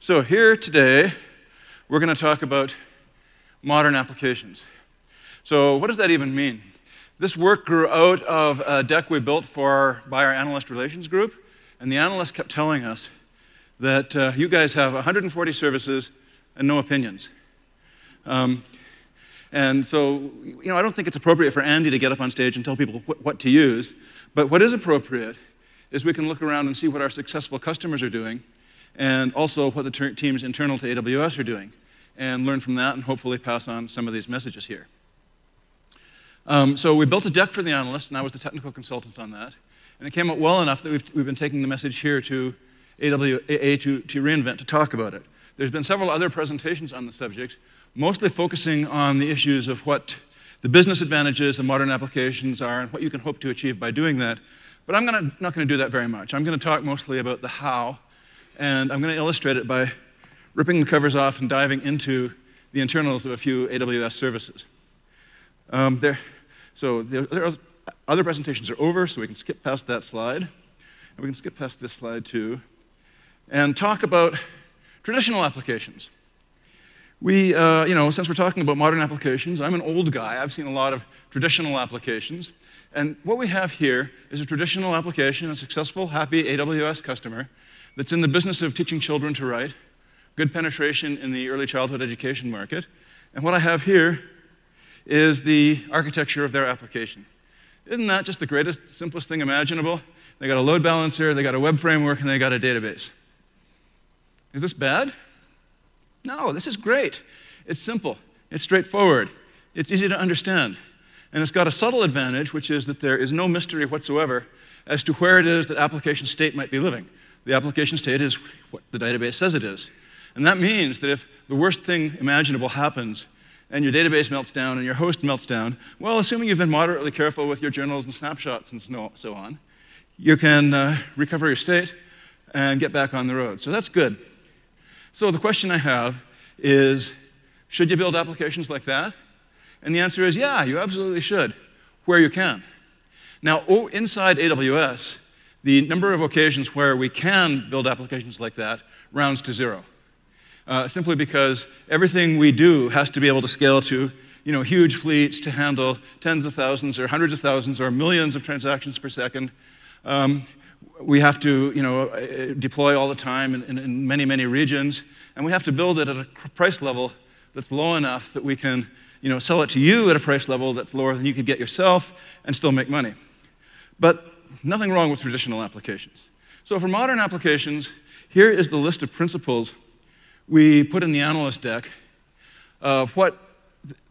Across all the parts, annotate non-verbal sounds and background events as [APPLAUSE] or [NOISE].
So, here today, we're going to talk about modern applications. So, what does that even mean? This work grew out of a deck we built for, by our analyst relations group, and the analyst kept telling us that uh, you guys have 140 services and no opinions. Um, and so, you know, I don't think it's appropriate for Andy to get up on stage and tell people wh- what to use, but what is appropriate is we can look around and see what our successful customers are doing and also what the teams internal to AWS are doing, and learn from that and hopefully pass on some of these messages here. Um, so we built a deck for the analyst, and I was the technical consultant on that. And it came out well enough that we've, we've been taking the message here to AWA to, to reInvent to talk about it. There's been several other presentations on the subject, mostly focusing on the issues of what the business advantages of modern applications are and what you can hope to achieve by doing that. But I'm gonna, not going to do that very much. I'm going to talk mostly about the how and I'm going to illustrate it by ripping the covers off and diving into the internals of a few AWS services. Um, there, so the other presentations are over, so we can skip past that slide. And we can skip past this slide too, and talk about traditional applications. We, uh, you know, since we're talking about modern applications, I'm an old guy. I've seen a lot of traditional applications. And what we have here is a traditional application, a successful, happy AWS customer that's in the business of teaching children to write, good penetration in the early childhood education market. And what I have here is the architecture of their application. Isn't that just the greatest, simplest thing imaginable? They got a load balancer, they got a web framework, and they got a database. Is this bad? No, this is great. It's simple, it's straightforward, it's easy to understand. And it's got a subtle advantage, which is that there is no mystery whatsoever as to where it is that application state might be living the application state is what the database says it is. And that means that if the worst thing imaginable happens and your database melts down and your host melts down, well, assuming you've been moderately careful with your journals and snapshots and so on, you can uh, recover your state and get back on the road. So that's good. So the question I have is should you build applications like that? And the answer is yeah, you absolutely should, where you can. Now, inside AWS, the number of occasions where we can build applications like that rounds to zero. Uh, simply because everything we do has to be able to scale to you know, huge fleets to handle tens of thousands or hundreds of thousands or millions of transactions per second. Um, we have to you know, uh, deploy all the time in, in, in, many, many regions, and we have to build it at a price level that's low enough that we can you know, sell it to you at a price level that's lower than you could get yourself and still make money. But nothing wrong with traditional applications. So for modern applications, here is the list of principles we put in the analyst deck of what,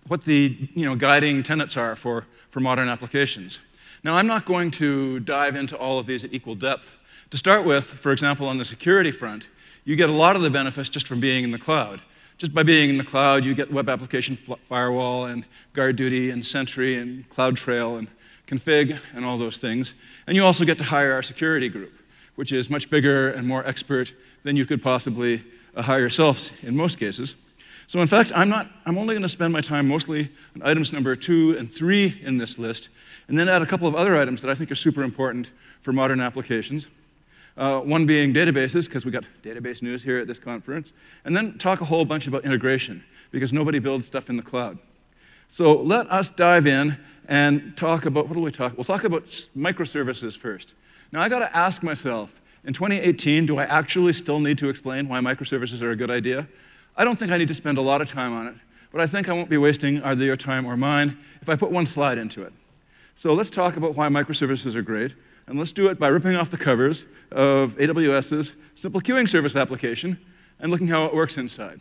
what the you know, guiding tenets are for, for modern applications. Now, I'm not going to dive into all of these at equal depth. To start with, for example, on the security front, you get a lot of the benefits just from being in the cloud. Just by being in the cloud, you get web application firewall and GuardDuty and Sentry and CloudTrail and config, and all those things. And you also get to hire our security group, which is much bigger and more expert than you could possibly uh, hire yourselves in most cases. So in fact, I'm, not, I'm only going to spend my time mostly on items number two and three in this list, and then add a couple of other items that I think are super important for modern applications. Uh, one being databases, because we got database news here at this conference, and then talk a whole bunch about integration, because nobody builds stuff in the cloud. So let us dive in and talk about what do we talk? We'll talk about microservices first. Now I got to ask myself, in 2018, do I actually still need to explain why microservices are a good idea? I don't think I need to spend a lot of time on it, but I think I won't be wasting either your time or mine if I put one slide into it. So let's talk about why microservices are great, and let's do it by ripping off the covers of AWS's simple queuing service application and looking how it works inside.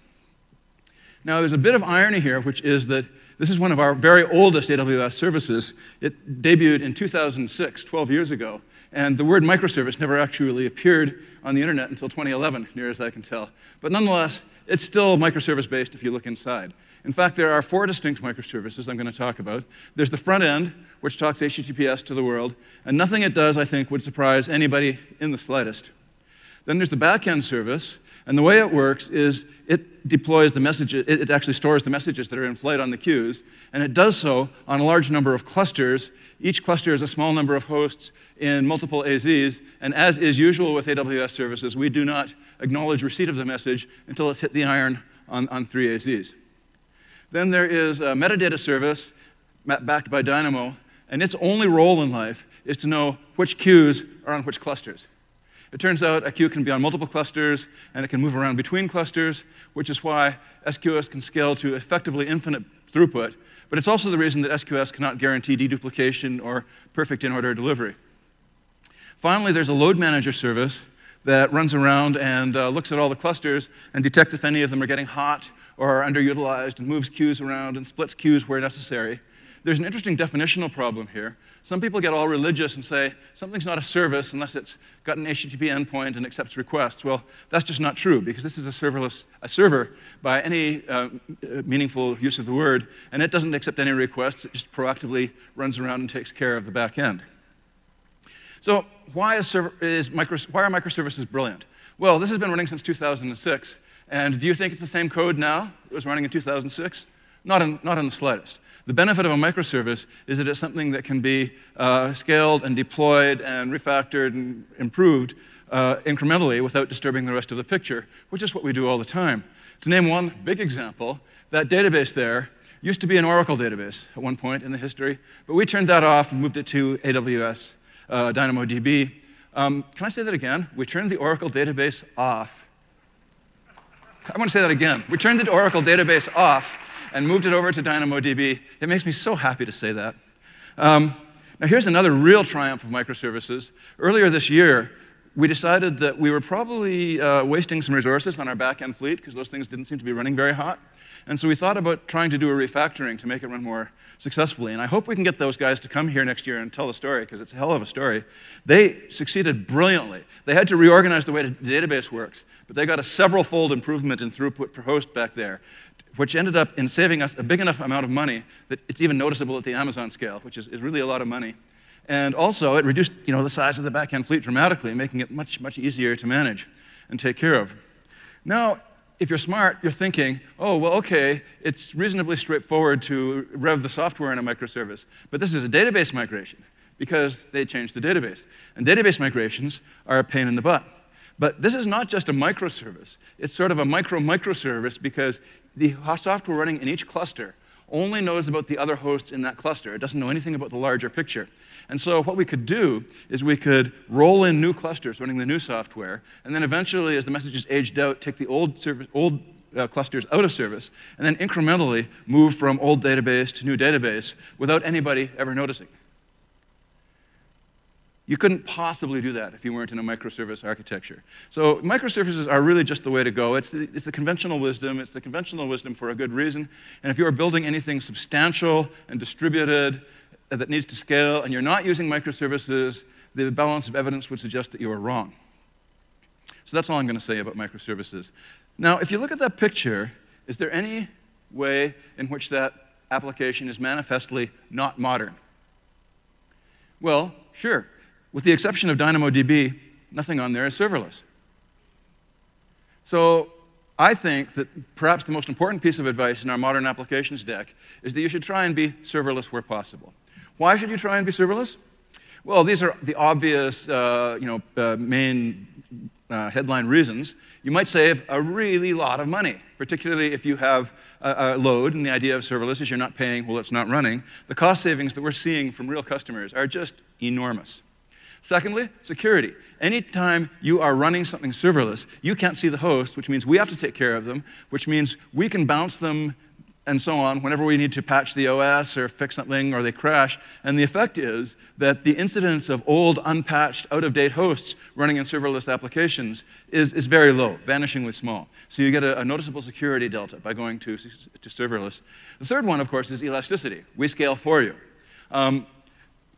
Now, there's a bit of irony here, which is that this is one of our very oldest AWS services. It debuted in 2006, 12 years ago, and the word microservice never actually appeared on the internet until 2011, near as I can tell. But nonetheless, it's still microservice based if you look inside. In fact, there are four distinct microservices I'm going to talk about. There's the front end, which talks HTTPS to the world, and nothing it does, I think, would surprise anybody in the slightest. Then there's the backend service, and the way it works is it deploys the messages, it actually stores the messages that are in flight on the queues, and it does so on a large number of clusters. Each cluster is a small number of hosts in multiple AZs, and as is usual with AWS services, we do not acknowledge receipt of the message until it's hit the iron on, on three AZs. Then there is a metadata service backed by Dynamo, and its only role in life is to know which queues are on which clusters. It turns out a queue can be on multiple clusters and it can move around between clusters, which is why SQS can scale to effectively infinite throughput. But it's also the reason that SQS cannot guarantee deduplication or perfect in order delivery. Finally, there's a load manager service that runs around and uh, looks at all the clusters and detects if any of them are getting hot or are underutilized and moves queues around and splits queues where necessary. There's an interesting definitional problem here. Some people get all religious and say something's not a service unless it's got an HTTP endpoint and accepts requests. Well, that's just not true because this is a serverless a server by any uh, meaningful use of the word, and it doesn't accept any requests. It just proactively runs around and takes care of the back end. So why, is server, is micro, why are microservices brilliant? Well, this has been running since 2006, and do you think it's the same code now it was running in 2006? Not in, not in the slightest. The benefit of a microservice is that it's something that can be uh, scaled and deployed and refactored and improved uh, incrementally without disturbing the rest of the picture, which is what we do all the time. To name one big example, that database there used to be an Oracle database at one point in the history, but we turned that off and moved it to AWS uh, DynamoDB. Um, can I say that again? We turned the Oracle database off. I want to say that again. We turned the Oracle database off and moved it over to DynamoDB. It makes me so happy to say that. Um, now, here's another real triumph of microservices. Earlier this year, we decided that we were probably uh, wasting some resources on our back-end fleet because those things didn't seem to be running very hot. And so we thought about trying to do a refactoring to make it run more successfully. And I hope we can get those guys to come here next year and tell the story because it's a hell of a story. They succeeded brilliantly. They had to reorganize the way the database works, but they got a several fold improvement in throughput per host back there which ended up in saving us a big enough amount of money that it's even noticeable at the Amazon scale, which is, is really a lot of money. And also, it reduced you know, the size of the backend fleet dramatically, making it much, much easier to manage and take care of. Now, if you're smart, you're thinking, oh, well, okay, it's reasonably straightforward to rev the software in a microservice, but this is a database migration because they changed the database. And database migrations are a pain in the butt. But this is not just a microservice. It's sort of a micro-microservice because the software running in each cluster only knows about the other hosts in that cluster. It doesn't know anything about the larger picture. And so what we could do is we could roll in new clusters running the new software, and then eventually, as the messages aged out, take the old, service, old uh, clusters out of service, and then incrementally move from old database to new database without anybody ever noticing. You couldn't possibly do that if you weren't in a microservice architecture. So microservices are really just the way to go. It's the, it's the conventional wisdom. It's the conventional wisdom for a good reason. And if you are building anything substantial and distributed uh, that needs to scale and you're not using microservices, the balance of evidence would suggest that you are wrong. So that's all I'm going to say about microservices. Now, if you look at that picture, is there any way in which that application is manifestly not modern? Well, sure. With the exception of DynamoDB, nothing on there is serverless. So I think that perhaps the most important piece of advice in our modern applications deck is that you should try and be serverless where possible. Why should you try and be serverless? Well, these are the obvious uh, you know, uh, main uh, headline reasons. You might save a really lot of money, particularly if you have a, a load, and the idea of serverless is you're not paying while it's not running. The cost savings that we're seeing from real customers are just enormous. Secondly, security. Anytime you are running something serverless, you can't see the host, which means we have to take care of them, which means we can bounce them and so on whenever we need to patch the OS or fix something or they crash. And the effect is that the incidence of old, unpatched, out of date hosts running in serverless applications is, is very low, vanishingly small. So you get a, a noticeable security delta by going to, to serverless. The third one, of course, is elasticity. We scale for you. Um,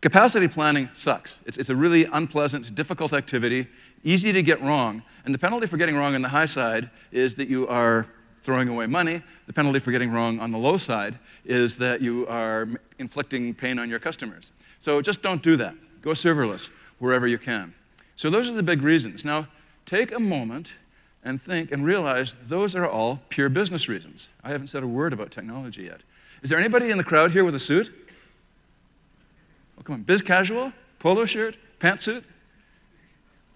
Capacity planning sucks. It's, it's, a really unpleasant, difficult activity, easy to get wrong. And the penalty for getting wrong on the high side is that you are throwing away money. The penalty for getting wrong on the low side is that you are inflicting pain on your customers. So just don't do that. Go serverless wherever you can. So those are the big reasons. Now, take a moment and think and realize those are all pure business reasons. I haven't said a word about technology yet. Is there anybody in the crowd here with a suit? Come on. Biz casual? Polo shirt? Pantsuit?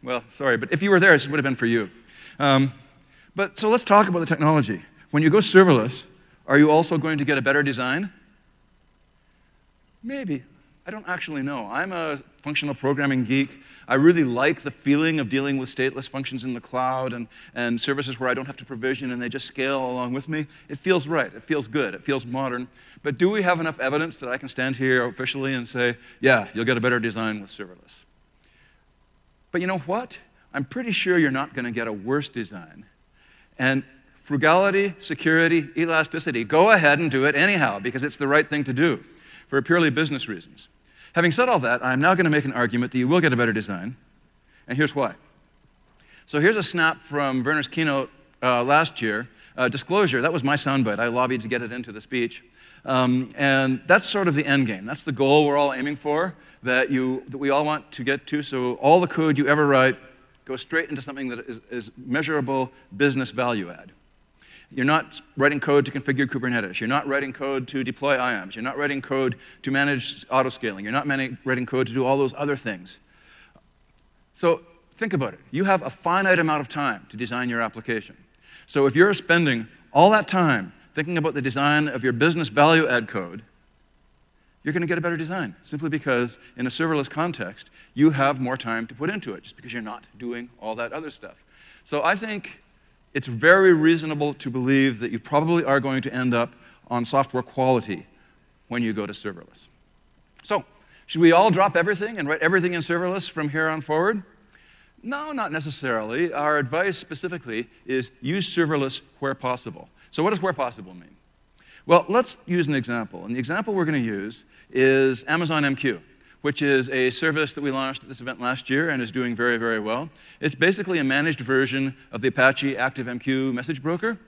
Well, sorry, but if you were there, it would have been for you. Um, but so let's talk about the technology. When you go serverless, are you also going to get a better design? Maybe. I don't actually know. I'm a functional programming geek. I really like the feeling of dealing with stateless functions in the cloud and, and services where I don't have to provision and they just scale along with me. It feels right. It feels good. It feels modern. But do we have enough evidence that I can stand here officially and say, yeah, you'll get a better design with serverless? But you know what? I'm pretty sure you're not going to get a worse design. And frugality, security, elasticity, go ahead and do it anyhow because it's the right thing to do for purely business reasons. Having said all that, I'm now going to make an argument that you will get a better design, and here's why. So here's a snap from Werner's keynote uh, last year. Uh, disclosure, that was my soundbite. I lobbied to get it into the speech. Um, and that's sort of the end game. That's the goal we're all aiming for, that, you, that we all want to get to. So all the code you ever write goes straight into something that is, is measurable business value add. You're not writing code to configure Kubernetes. You're not writing code to deploy IAMs. You're not writing code to manage autoscaling. You're not writing code to do all those other things. So think about it. You have a finite amount of time to design your application. So if you're spending all that time thinking about the design of your business value add code, you're going to get a better design simply because in a serverless context, you have more time to put into it just because you're not doing all that other stuff. So I think it's very reasonable to believe that you probably are going to end up on software quality when you go to serverless. So, should we all drop everything and write everything in serverless from here on forward? No, not necessarily. Our advice specifically is use serverless where possible. So, what does where possible mean? Well, let's use an example. And the example we're going to use is Amazon MQ which is a service that we launched at this event last year and is doing very, very well. It's basically a managed version of the Apache ActiveMQ message broker.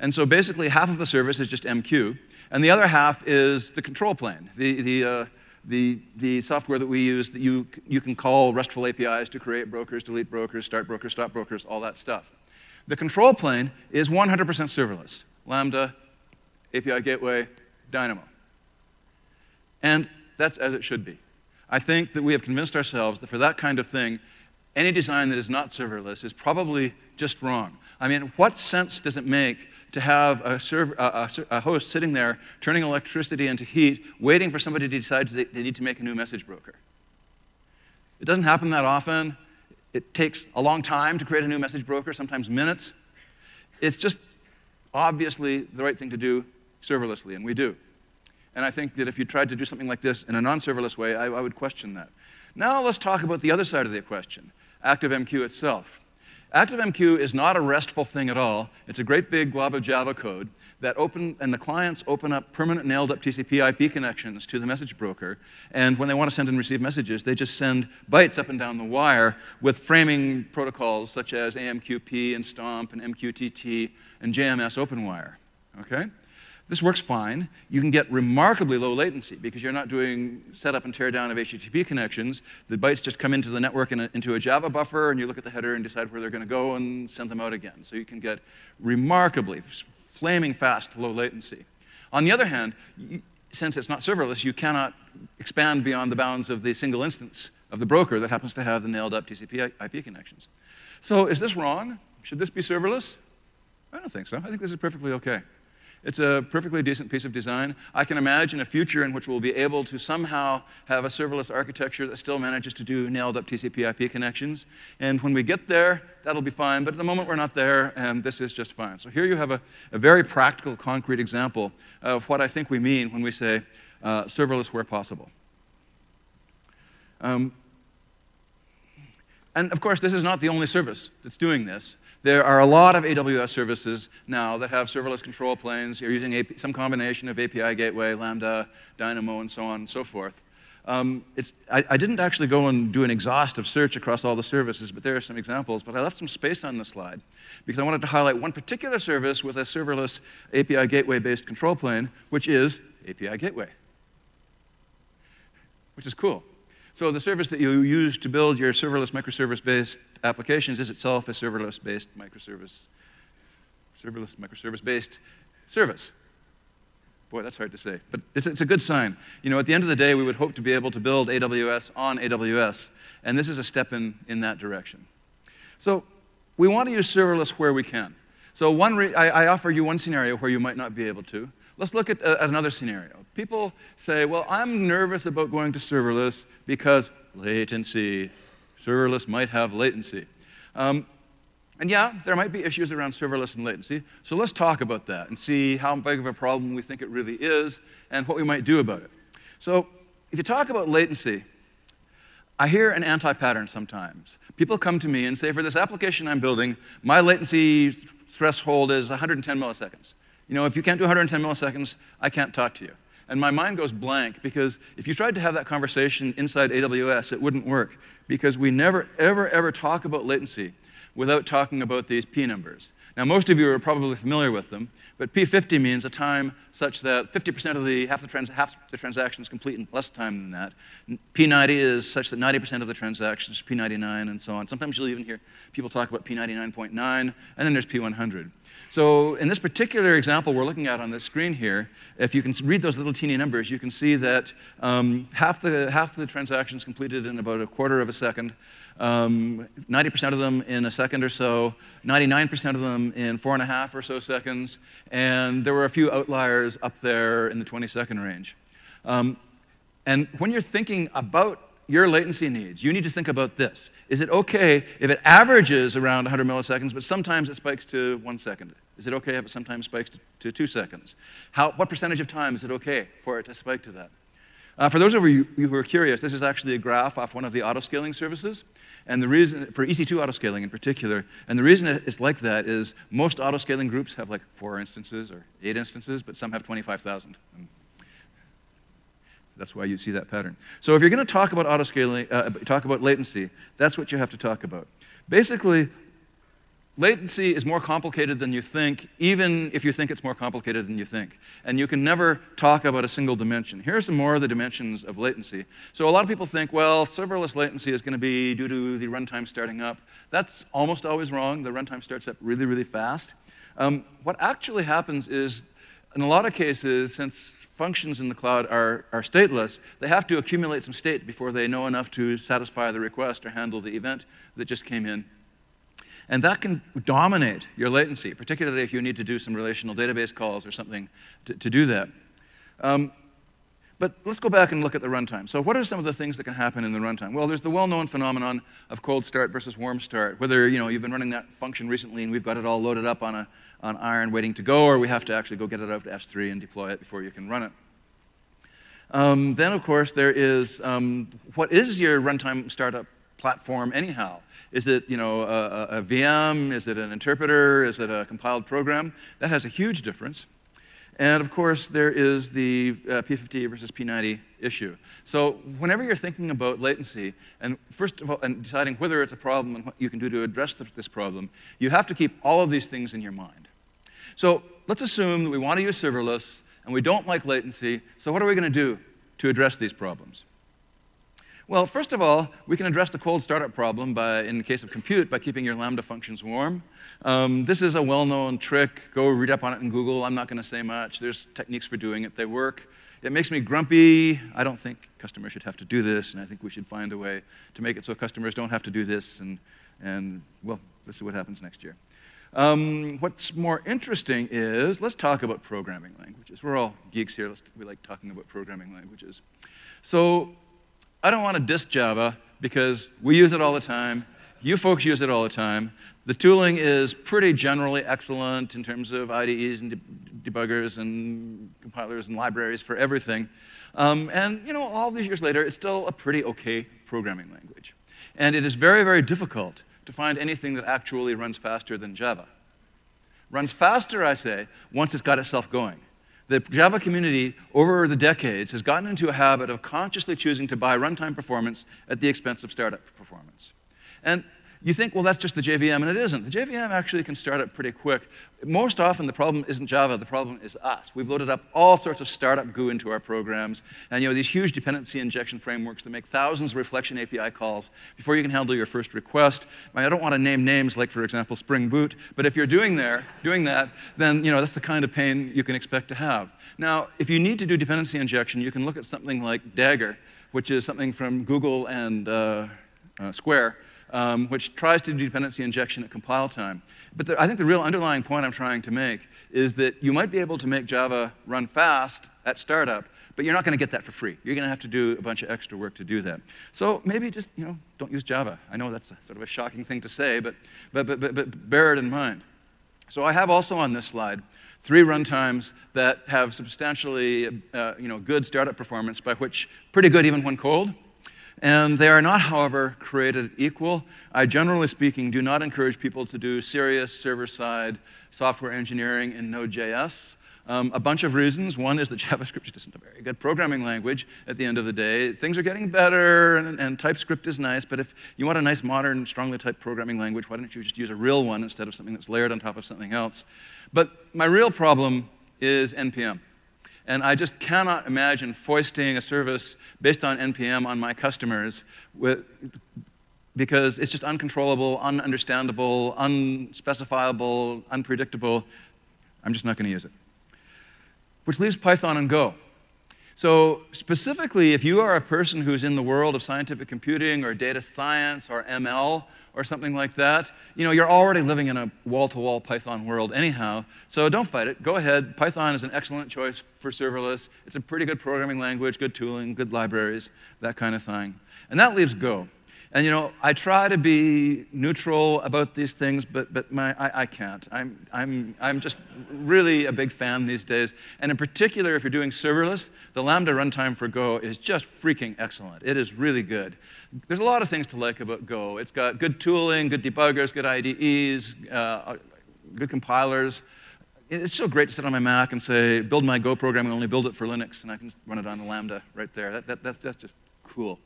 And so basically, half of the service is just MQ, and the other half is the control plane, the, the, uh, the, the software that we use that you, you can call RESTful APIs to create brokers, delete brokers, start brokers, stop brokers, all that stuff. The control plane is 100% serverless Lambda, API Gateway, Dynamo. And that's as it should be. I think that we have convinced ourselves that for that kind of thing, any design that is not serverless is probably just wrong. I mean, what sense does it make to have a, server, a, a, a host sitting there turning electricity into heat, waiting for somebody to decide they, they need to make a new message broker? It doesn't happen that often. It takes a long time to create a new message broker, sometimes minutes. It's just obviously the right thing to do serverlessly, and we do. And I think that if you tried to do something like this in a non serverless way, I, I would question that. Now let's talk about the other side of the question ActiveMQ itself. ActiveMQ is not a RESTful thing at all. It's a great big glob of Java code that open, and the clients open up permanent nailed up TCP IP connections to the message broker. And when they want to send and receive messages, they just send bytes up and down the wire with framing protocols such as AMQP and STOMP and MQTT and JMS OpenWire. Okay? This works fine. You can get remarkably low latency because you're not doing setup and tear down of HTTP connections. The bytes just come into the network in a, into a Java buffer, and you look at the header and decide where they're going to go and send them out again. So you can get remarkably flaming fast low latency. On the other hand, since it's not serverless, you cannot expand beyond the bounds of the single instance of the broker that happens to have the nailed up TCP IP connections. So is this wrong? Should this be serverless? I don't think so. I think this is perfectly okay. It's a perfectly decent piece of design. I can imagine a future in which we'll be able to somehow have a serverless architecture that still manages to do nailed up TCP IP connections. And when we get there, that'll be fine. But at the moment, we're not there, and this is just fine. So here you have a, a very practical, concrete example of what I think we mean when we say uh, serverless where possible. Um, and of course, this is not the only service that's doing this. There are a lot of AWS services now that have serverless control planes. You're using AP, some combination of API Gateway, Lambda, Dynamo, and so on and so forth. Um, I, I, didn't actually go and do an exhaustive search across all the services, but there are some examples. But I left some space on the slide because I wanted to highlight one particular service with a serverless API Gateway-based control plane, which is API Gateway, which is cool. So the service that you use to build your serverless microservice-based applications is itself a serverless-based microservice, serverless microservice-based service. Boy, that's hard to say, but it's, it's a good sign. You know, at the end of the day, we would hope to be able to build AWS on AWS, and this is a step in, in that direction. So we want to use serverless where we can. So one I, I, offer you one scenario where you might not be able to. Let's look at, uh, at another scenario. People say, well, I'm nervous about going to serverless because latency. Serverless might have latency. Um, and yeah, there might be issues around serverless and latency. So let's talk about that and see how big of a problem we think it really is and what we might do about it. So if you talk about latency, I hear an anti pattern sometimes. People come to me and say, for this application I'm building, my latency threshold is 110 milliseconds. You know, if you can't do 110 milliseconds, I can't talk to you. And my mind goes blank because if you tried to have that conversation inside AWS, it wouldn't work because we never, ever, ever talk about latency without talking about these P numbers. Now, most of you are probably familiar with them, but P50 means a time such that 50% of the half the, trans, half the transactions complete in less time than that. P90 is such that 90% of the transactions, P99 and so on. Sometimes you'll even hear people talk about P99.9, and then there's P100. So in this particular example we're looking at on the screen here, if you can read those little teeny numbers, you can see that um, half, the, half the transactions completed in about a quarter of a second, um, 90% of them in a second or so, 99% of them in four and a half or so seconds, and there were a few outliers up there in the 20 second range. Um, and when you're thinking about your latency needs, you need to think about this. Is it okay if it averages around 100 milliseconds, but sometimes it spikes to one second? Is it okay if it sometimes spikes to, to two seconds? How, what percentage of time is it okay for it to spike to that? Uh, for those of you who are curious, this is actually a graph off one of the autoscaling services. And the reason, for EC2 autoscaling in particular, and the reason it's like that is most autoscaling groups have like four instances or eight instances, but some have 25,000. That's why you see that pattern. So if you're going to talk about autoscaling, uh, talk about latency, that's what you have to talk about. Basically, latency is more complicated than you think, even if you think it's more complicated than you think. And you can never talk about a single dimension. Here are some more of the dimensions of latency. So a lot of people think, well, serverless latency is going to be due to the runtime starting up. That's almost always wrong. The runtime starts up really, really fast. Um, what actually happens is, in a lot of cases, since functions in the cloud are, are stateless, they have to accumulate some state before they know enough to satisfy the request or handle the event that just came in. And that can dominate your latency, particularly if you need to do some relational database calls or something to, to do that. Um, but let's go back and look at the runtime. So what are some of the things that can happen in the runtime? Well, there's the well-known phenomenon of cold start versus warm start. Whether you know, you've been running that function recently and we've got it all loaded up on, a, on iron waiting to go, or we have to actually go get it out to S3 and deploy it before you can run it. Um, then, of course, there is um, what is your runtime startup platform anyhow? Is it you know, a, a, VM? Is it an interpreter? Is it a compiled program? That has a huge difference. And of course, there is the uh, P50 versus P90 issue. So whenever you're thinking about latency, and first of all, and deciding whether it's a problem and what you can do to address the, this problem, you have to keep all of these things in your mind. So let's assume that we want to use serverless, and we don't like latency, so what are we going to do to address these problems? Well, first of all, we can address the cold startup problem by, in the case of compute, by keeping your Lambda functions warm. Um, this is a well-known trick. Go read up on it in Google. I'm not going to say much. There's techniques for doing it. They work. It makes me grumpy. I don't think customers should have to do this, and I think we should find a way to make it so customers don't have to do this. And, and well, this is what happens next year. Um, what's more interesting is let's talk about programming languages. We're all geeks here. Let's, we like talking about programming languages. So I don't want to diss Java because we use it all the time. You folks use it all the time. The tooling is pretty generally excellent in terms of IDEs and de debuggers and compilers and libraries for everything. Um, and you know, all these years later, it's still a pretty okay programming language. And it is very, very difficult to find anything that actually runs faster than Java. Runs faster, I say, once it's got itself going the Java community over the decades has gotten into a habit of consciously choosing to buy runtime performance at the expense of startup performance. And you think, well, that's just the JVM, and it isn't. The JVM actually can start up pretty quick. Most often, the problem isn't Java, the problem is us. We've loaded up all sorts of startup goo into our programs, and you know, these huge dependency injection frameworks that make thousands of reflection API calls before you can handle your first request. I don't want to name names like, for example, Spring Boot, but if you're doing, there, doing that, then you know, that's the kind of pain you can expect to have. Now, if you need to do dependency injection, you can look at something like Dagger, which is something from Google and uh, uh, Square, um, which tries to do dependency injection at compile time. But the, I think the real underlying point I'm trying to make is that you might be able to make Java run fast at startup, but you're not going to get that for free. You're going to have to do a bunch of extra work to do that. So maybe just you know don't use Java. I know that's a, sort of a shocking thing to say, but, but, but, but, but bear it in mind. So I have also on this slide three runtimes that have substantially uh, you know, good startup performance, by which pretty good even when cold. And they are not, however, created equal. I, generally speaking, do not encourage people to do serious server-side software engineering in Node.js. Um, a bunch of reasons. One is that [LAUGHS] JavaScript isn't a very good programming language at the end of the day. Things are getting better, and, and, TypeScript is nice, but if you want a nice, modern, strongly typed programming language, why don't you just use a real one instead of something that's layered on top of something else? But my real problem is NPM. And I just cannot imagine foisting a service based on NPM on my customers with, because it's just uncontrollable, ununderstandable, unspecifiable, unpredictable. I'm just not going to use it. Which leaves Python and Go. So, specifically, if you are a person who's in the world of scientific computing or data science or ML, or something like that, you know, you're already living in a wall-to-wall Python world anyhow, so don't fight it. Go ahead. Python is an excellent choice for serverless. It's a pretty good programming language, good tooling, good libraries, that kind of thing. And that leaves Go. And you know, I try to be neutral about these things, but, but my, I, I can't. I'm, I'm, I'm just really a big fan these days. And in particular, if you're doing serverless, the Lambda runtime for Go is just freaking excellent. It is really good. There's a lot of things to like about Go. It's got good tooling, good debuggers, good IDEs, uh, good compilers. It's so great to sit on my Mac and say, build my Go program and only build it for Linux, and I can run it on the Lambda right there. That, that, that's, that's just cool.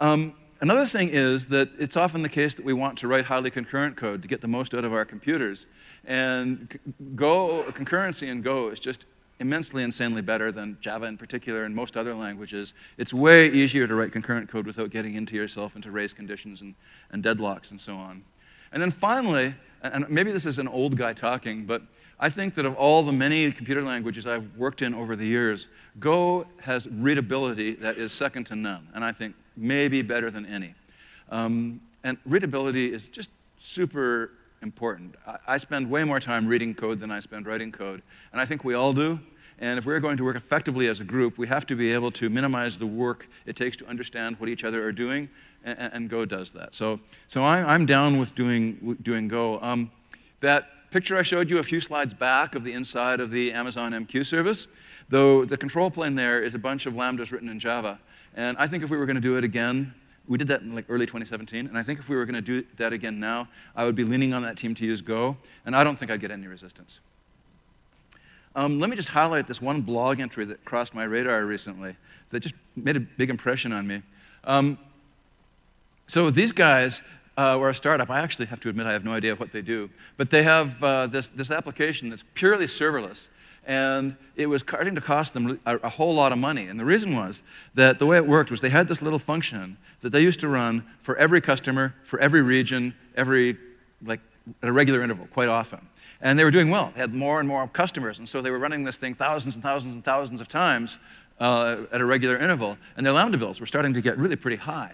Um, Another thing is that it's often the case that we want to write highly concurrent code to get the most out of our computers. And Go, concurrency in Go is just immensely insanely better than Java in particular and most other languages. It's way easier to write concurrent code without getting into yourself into race conditions and, and deadlocks and so on. And then finally, and maybe this is an old guy talking, but I think that of all the many computer languages I've worked in over the years, Go has readability that is second to none. And I think maybe better than any. Um, and readability is just super important. I, I spend way more time reading code than I spend writing code, and I think we all do. And if we're going to work effectively as a group, we have to be able to minimize the work it takes to understand what each other are doing, and, and Go does that. So, so I, am down with doing, doing Go. Um, that picture I showed you a few slides back of the inside of the Amazon MQ service, though the control plane there is a bunch of lambdas written in Java. And I think if we were going to do it again, we did that in like early 2017, and I think if we were going to do that again now, I would be leaning on that team to use Go, and I don't think I'd get any resistance. Um, let me just highlight this one blog entry that crossed my radar recently that just made a big impression on me. Um, so these guys uh, were a startup. I actually have to admit I have no idea what they do, but they have uh, this, this application that's purely serverless and it was starting to cost them a, a, whole lot of money. And the reason was that the way it worked was they had this little function that they used to run for every customer, for every region, every, like, at a regular interval, quite often. And they were doing well. They had more and more customers, and so they were running this thing thousands and thousands and thousands of times uh, at a regular interval, and their Lambda bills were starting to get really pretty high.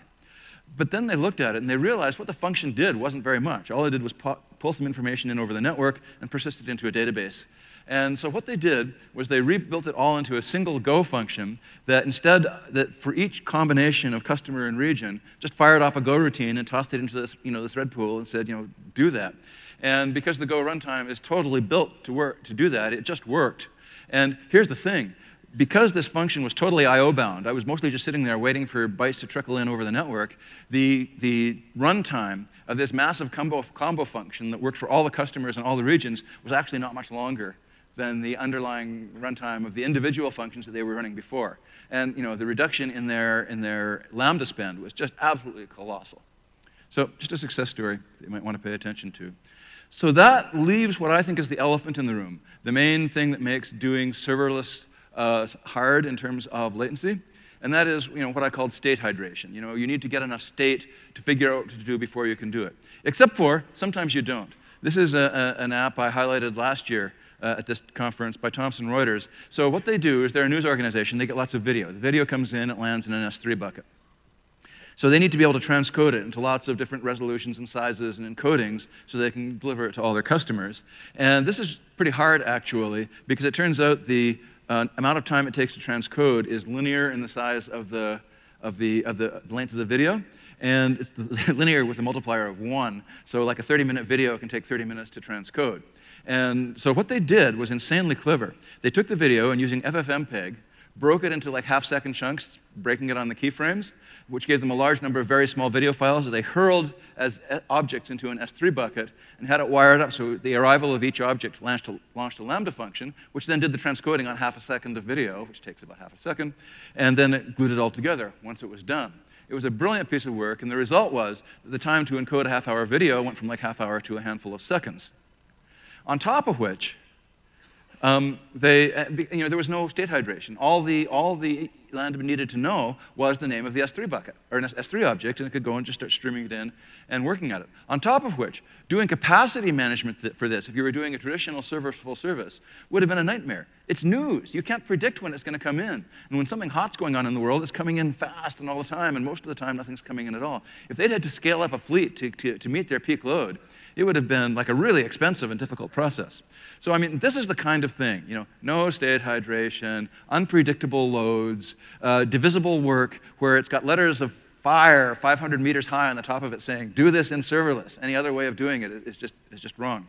But then they looked at it and they realized what the function did wasn't very much. All it did was pull some information in over the network and persist it into a database. And so what they did was they rebuilt it all into a single Go function that instead, that for each combination of customer and region, just fired off a Go routine and tossed it into this, you know, this thread pool and said, you know, do that. And because the Go runtime is totally built to work to do that, it just worked. And here's the thing. Because this function was totally I.O. bound, I was mostly just sitting there waiting for bytes to trickle in over the network. The, the runtime of this massive combo, combo function that worked for all the customers and all the regions was actually not much longer than the underlying runtime of the individual functions that they were running before. And you know, the reduction in their, in their Lambda spend was just absolutely colossal. So, just a success story that you might want to pay attention to. So, that leaves what I think is the elephant in the room, the main thing that makes doing serverless uh, hard in terms of latency, and that is you know, what I called state hydration. You know, you need to get enough state to figure out what to do before you can do it. Except for sometimes you don't. This is a, a, an app I highlighted last year uh, at this conference by Thomson Reuters. So what they do is they're a news organization. They get lots of video. The video comes in, it lands in an S3 bucket. So they need to be able to transcode it into lots of different resolutions and sizes and encodings so they can deliver it to all their customers. And this is pretty hard, actually, because it turns out the uh, amount of time it takes to transcode is linear in the size of the, of the, of the length of the video. And it's [LAUGHS] linear with a multiplier of one. So, like a 30 minute video can take 30 minutes to transcode. And so, what they did was insanely clever. They took the video and using FFmpeg, broke it into like half second chunks, breaking it on the keyframes, which gave them a large number of very small video files that they hurled as eh, objects into an S3 bucket and had it wired up so the arrival of each object launched a, launched a Lambda function, which then did the transcoding on half a second of video, which takes about half a second, and then it glued it all together once it was done. It was a brilliant piece of work, and the result was that the time to encode a half hour video went from like half hour to a handful of seconds. On top of which, um, they, uh, you know, there was no state hydration. All the, all the Lambda needed to know was the name of the S3 bucket, or an S3 object, and it could go and just start streaming it in and working at it. On top of which, doing capacity management for this, if you were doing a traditional server full service, would have been a nightmare. It's news. You can't predict when it's going to come in. And when something hot's going on in the world, it's coming in fast and all the time, and most of the time, nothing's coming in at all. If they'd had to scale up a fleet to, to, to meet their peak load, it would have been like a really expensive and difficult process. So, I mean, this is the kind of thing, you know, no state hydration, unpredictable loads, uh, divisible work where it's got letters of fire 500 meters high on the top of it saying, do this in serverless. Any other way of doing it is just, is just wrong.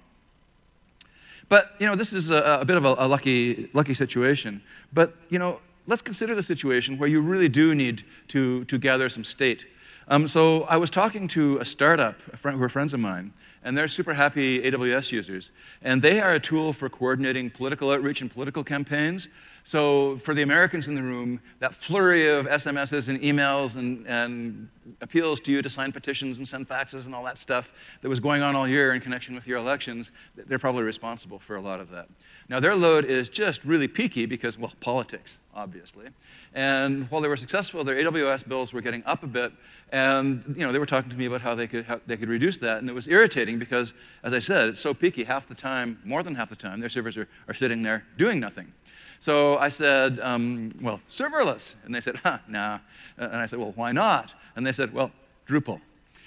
But, you know, this is a, a bit of a, a lucky, lucky situation. But, you know, let's consider the situation where you really do need to, to gather some state. Um, so I was talking to a startup, a friend, who are friends of mine, and they're super happy AWS users. And they are a tool for coordinating political outreach and political campaigns. So for the Americans in the room, that flurry of SMSs and emails and, and appeals to you to sign petitions and send faxes and all that stuff that was going on all year in connection with your elections, they're probably responsible for a lot of that. Now, their load is just really peaky because, well, politics, obviously. And while they were successful, their AWS bills were getting up a bit. And you know, they were talking to me about how they could, how they could reduce that. And it was irritating because, as I said, it's so peaky half the time, more than half the time, their servers are, are sitting there doing nothing. So I said, um, well, serverless. And they said, huh, nah. And I said, well, why not? And they said, well, Drupal.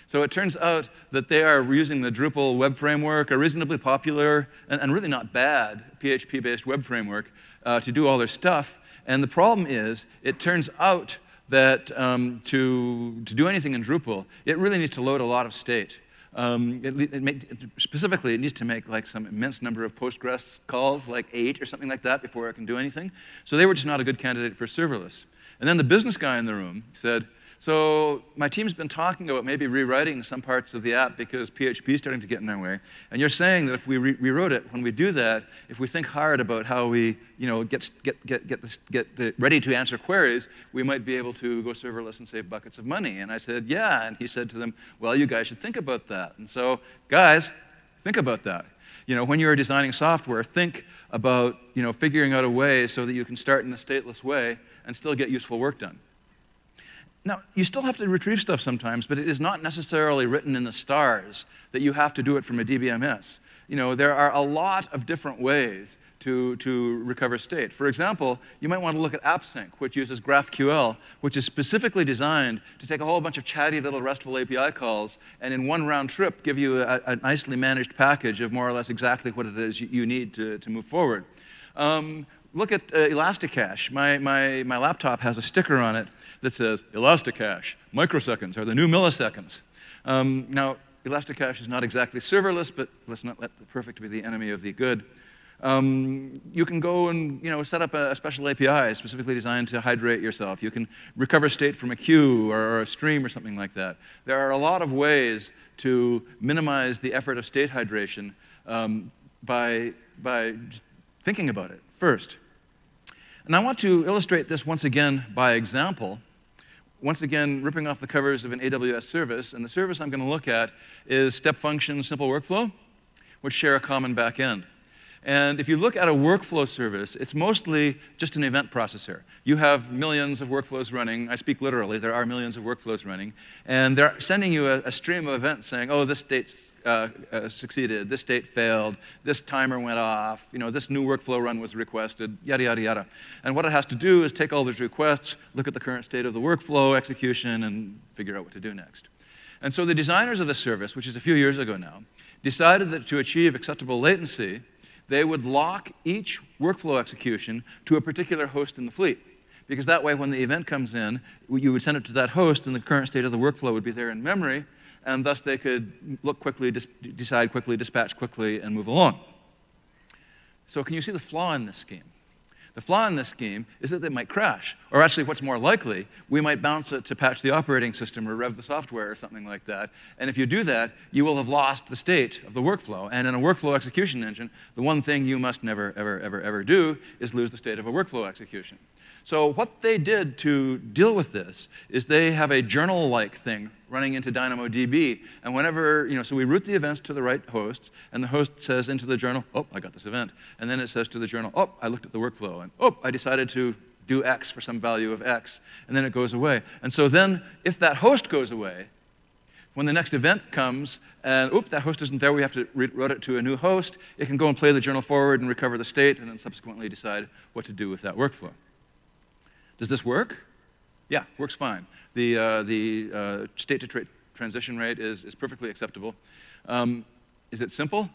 So it turns out that they are using the Drupal web framework, a reasonably popular and, and really not bad PHP based web framework, uh, to do all their stuff. And the problem is, it turns out that um, to, to do anything in Drupal, it really needs to load a lot of state. Um, it, it specifically, it needs to make like some immense number of Postgres calls, like eight or something like that, before it can do anything. So they were just not a good candidate for serverless. And then the business guy in the room said, so my team's been talking about maybe rewriting some parts of the app because PHP is starting to get in their way. And you're saying that if we re rewrote it, when we do that, if we think hard about how we you know, get, get, get, get, this, get ready to answer queries, we might be able to go serverless and save buckets of money. And I said, yeah. And he said to them, well, you guys should think about that. And so, guys, think about that. You know, when you're designing software, think about you know, figuring out a way so that you can start in a stateless way and still get useful work done. Now, you still have to retrieve stuff sometimes, but it is not necessarily written in the stars that you have to do it from a DBMS. You know, there are a lot of different ways to, to recover state. For example, you might want to look at AppSync, which uses GraphQL, which is specifically designed to take a whole bunch of chatty little RESTful API calls and in one round trip give you a, a nicely managed package of more or less exactly what it is you, need to, to move forward. Um, look at uh, ElastiCache. My, my, my laptop has a sticker on it that says ElastiCache, microseconds are the new milliseconds. Um, now, ElastiCache is not exactly serverless, but let's not let the perfect be the enemy of the good. Um, you can go and you know, set up a, special API specifically designed to hydrate yourself. You can recover state from a queue or, a stream or something like that. There are a lot of ways to minimize the effort of state hydration um, by, by thinking about it first. And I want to illustrate this once again by example once again, ripping off the covers of an AWS service. And the service I'm going to look at is Step Function Simple Workflow, which share a common back end. And if you look at a workflow service, it's mostly just an event processor. You have millions of workflows running. I speak literally, there are millions of workflows running. And they're sending you a, a stream of events saying, oh, this state uh, uh, succeeded, this state failed, this timer went off, you know, this new workflow run was requested, yada, yada, yada. And what it has to do is take all those requests, look at the current state of the workflow execution, and figure out what to do next. And so the designers of the service, which is a few years ago now, decided that to achieve acceptable latency, they would lock each workflow execution to a particular host in the fleet. Because that way, when the event comes in, you would send it to that host, and the current state of the workflow would be there in memory, and thus they could look quickly, decide quickly, dispatch quickly, and move along. So, can you see the flaw in this scheme? The flaw in this scheme is that they might crash. Or actually, what's more likely, we might bounce it to patch the operating system or rev the software or something like that. And if you do that, you will have lost the state of the workflow. And in a workflow execution engine, the one thing you must never, ever, ever, ever do is lose the state of a workflow execution. So what they did to deal with this is they have a journal-like thing running into DynamoDB. And whenever, you know, so we route the events to the right hosts, and the host says into the journal, oh, I got this event. And then it says to the journal, oh, I looked at the workflow, and oh, I decided to do X for some value of X, and then it goes away. And so then, if that host goes away, when the next event comes, and oops, that host isn't there, we have to route it to a new host, it can go and play the journal forward and recover the state, and then subsequently decide what to do with that workflow. Does this work? Yeah, works fine. The, uh, the uh, state to tra transition rate is, is perfectly acceptable. Um, is it simple?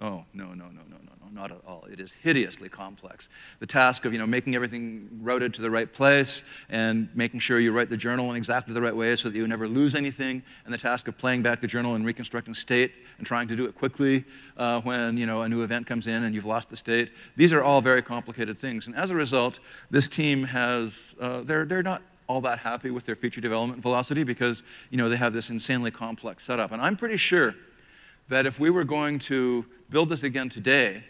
Oh, no, no, no, no, no, no, not at all. It is hideously complex. The task of you know, making everything routed to the right place and making sure you write the journal in exactly the right way so that you never lose anything, and the task of playing back the journal and reconstructing state and trying to do it quickly uh, when you know, a new event comes in and you've lost the state. These are all very complicated things. And as a result, this team has, uh, they're, they're not all that happy with their feature development velocity because you know, they have this insanely complex setup. And I'm pretty sure that if we were going to build this again today,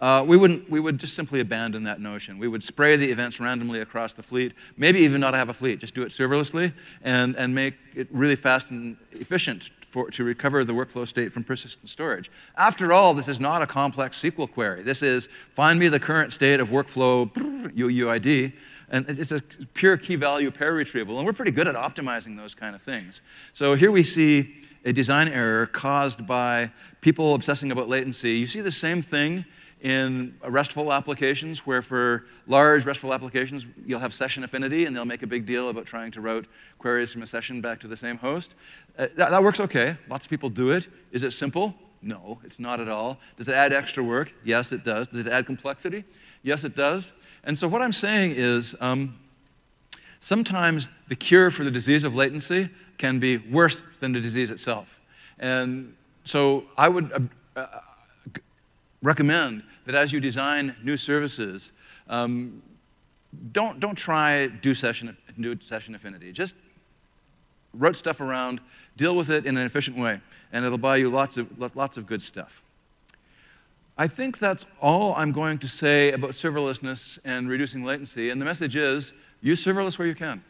uh, we, wouldn't, we would just simply abandon that notion. We would spray the events randomly across the fleet, maybe even not have a fleet, just do it serverlessly and, and make it really fast and efficient for, to recover the workflow state from persistent storage. After all, this is not a complex SQL query. This is find me the current state of workflow UUID, and it's a pure key value pair retrieval, and we're pretty good at optimizing those kind of things. So here we see a design error caused by people obsessing about latency. You see the same thing in RESTful applications, where for large RESTful applications, you'll have session affinity, and they'll make a big deal about trying to route queries from a session back to the same host. Uh, that, that works okay. Lots of people do it. Is it simple? No, it's not at all. Does it add extra work? Yes, it does. Does it add complexity? Yes, it does. And so what I'm saying is um, sometimes the cure for the disease of latency can be worse than the disease itself. And so I would uh, recommend that as you design new services, um, don't, don't try do session, do session affinity. Just route stuff around, deal with it in an efficient way, and it'll buy you lots of, lots of good stuff. I think that's all I'm going to say about serverlessness and reducing latency. And the message is use serverless where you can.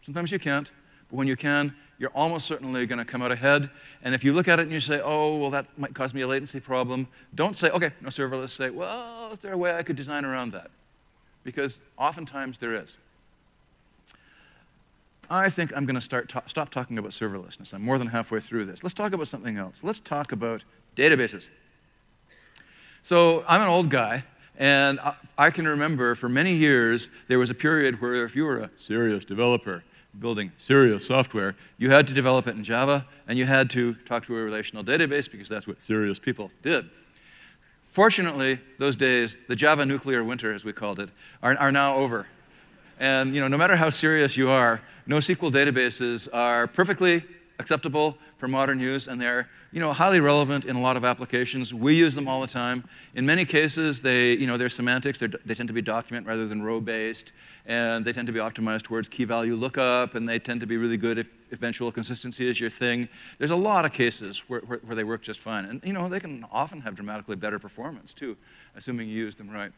Sometimes you can't, when you can, you're almost certainly going to come out ahead. And if you look at it and you say, oh, well, that might cause me a latency problem, don't say, okay, no serverless. Say, well, is there a way I could design around that? Because oftentimes there is. I think I'm going to start ta stop talking about serverlessness. I'm more than halfway through this. Let's talk about something else. Let's talk about databases. So I'm an old guy, and I, I can remember for many years there was a period where if you were a serious developer, building serious software, you had to develop it in Java, and you had to talk to a relational database because that's what serious people did. Fortunately, those days, the Java nuclear winter, as we called it, are, are now over. And you know, no matter how serious you are, NoSQL databases are perfectly acceptable for modern use, and they're you know, highly relevant in a lot of applications. We use them all the time. In many cases, they, you know, their semantics, they tend to be document rather than row-based, and they tend to be optimized towards key-value lookup, and they tend to be really good if eventual consistency is your thing. There's a lot of cases where, where, where they work just fine. And you know, they can often have dramatically better performance, too, assuming you use them right.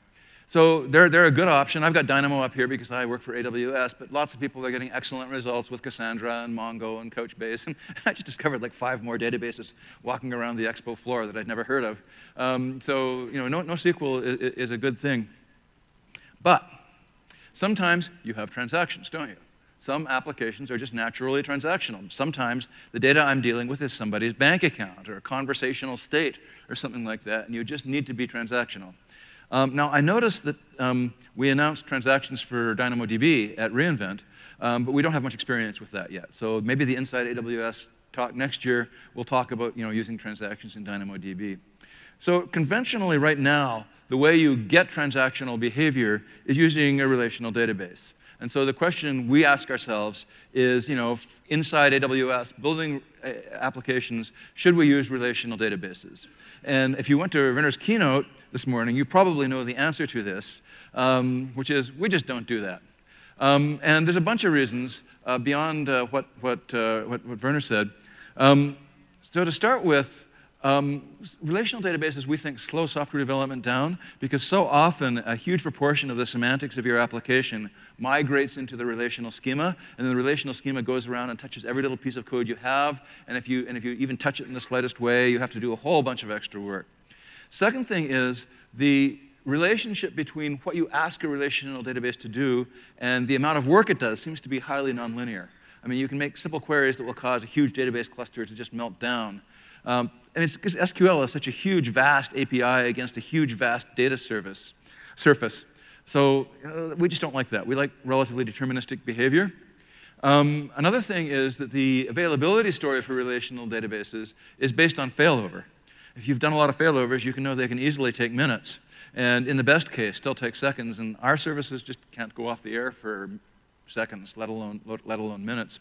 So they're, they're a good option. I've got Dynamo up here because I work for AWS, but lots of people are getting excellent results with Cassandra and Mongo and Couchbase. [LAUGHS] And I just discovered like five more databases walking around the expo floor that I'd never heard of. Um, so you know, no, NoSQL is, is a good thing. But sometimes you have transactions, don't you? Some applications are just naturally transactional. Sometimes the data I'm dealing with is somebody's bank account or a conversational state or something like that, and you just need to be transactional. Um, now, I noticed that um, we announced transactions for DynamoDB at reInvent, um, but we don't have much experience with that yet. So maybe the Inside AWS talk next year will talk about you know, using transactions in DynamoDB. So conventionally right now, the way you get transactional behavior is using a relational database. And so the question we ask ourselves is, you know, inside AWS, building uh, applications, should we use relational databases? And if you went to Werner's keynote this morning, you probably know the answer to this, um, which is we just don't do that. Um, and there's a bunch of reasons uh, beyond uh, what, what, uh, what, what, Werner said. Um, so to start with, um, relational databases, we think, slow software development down because so often a huge proportion of the semantics of your application migrates into the relational schema, and then the relational schema goes around and touches every little piece of code you have, and if you, and if you even touch it in the slightest way, you have to do a whole bunch of extra work. Second thing is the relationship between what you ask a relational database to do and the amount of work it does seems to be highly nonlinear. I mean, you can make simple queries that will cause a huge database cluster to just melt down. Um, and it's because SQL is such a huge, vast API against a huge, vast data service, surface. So uh, we just don't like that. We like relatively deterministic behavior. Um, another thing is that the availability story for relational databases is based on failover. If you've done a lot of failovers, you can know they can easily take minutes. And in the best case, still take seconds. And our services just can't go off the air for seconds, let alone, let alone minutes.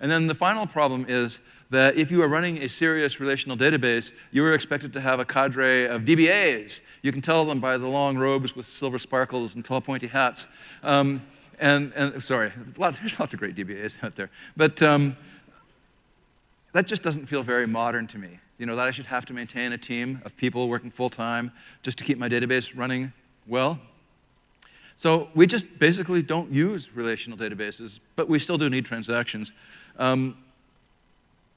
And then the final problem is that if you are running a serious relational database, you are expected to have a cadre of DBAs. You can tell them by the long robes with silver sparkles and tall pointy hats. Um, and, and, sorry, there's lots of great DBAs out there. But um, that just doesn't feel very modern to me. You know, that I should have to maintain a team of people working full time just to keep my database running well. So we just basically don't use relational databases, but we still do need transactions. Um,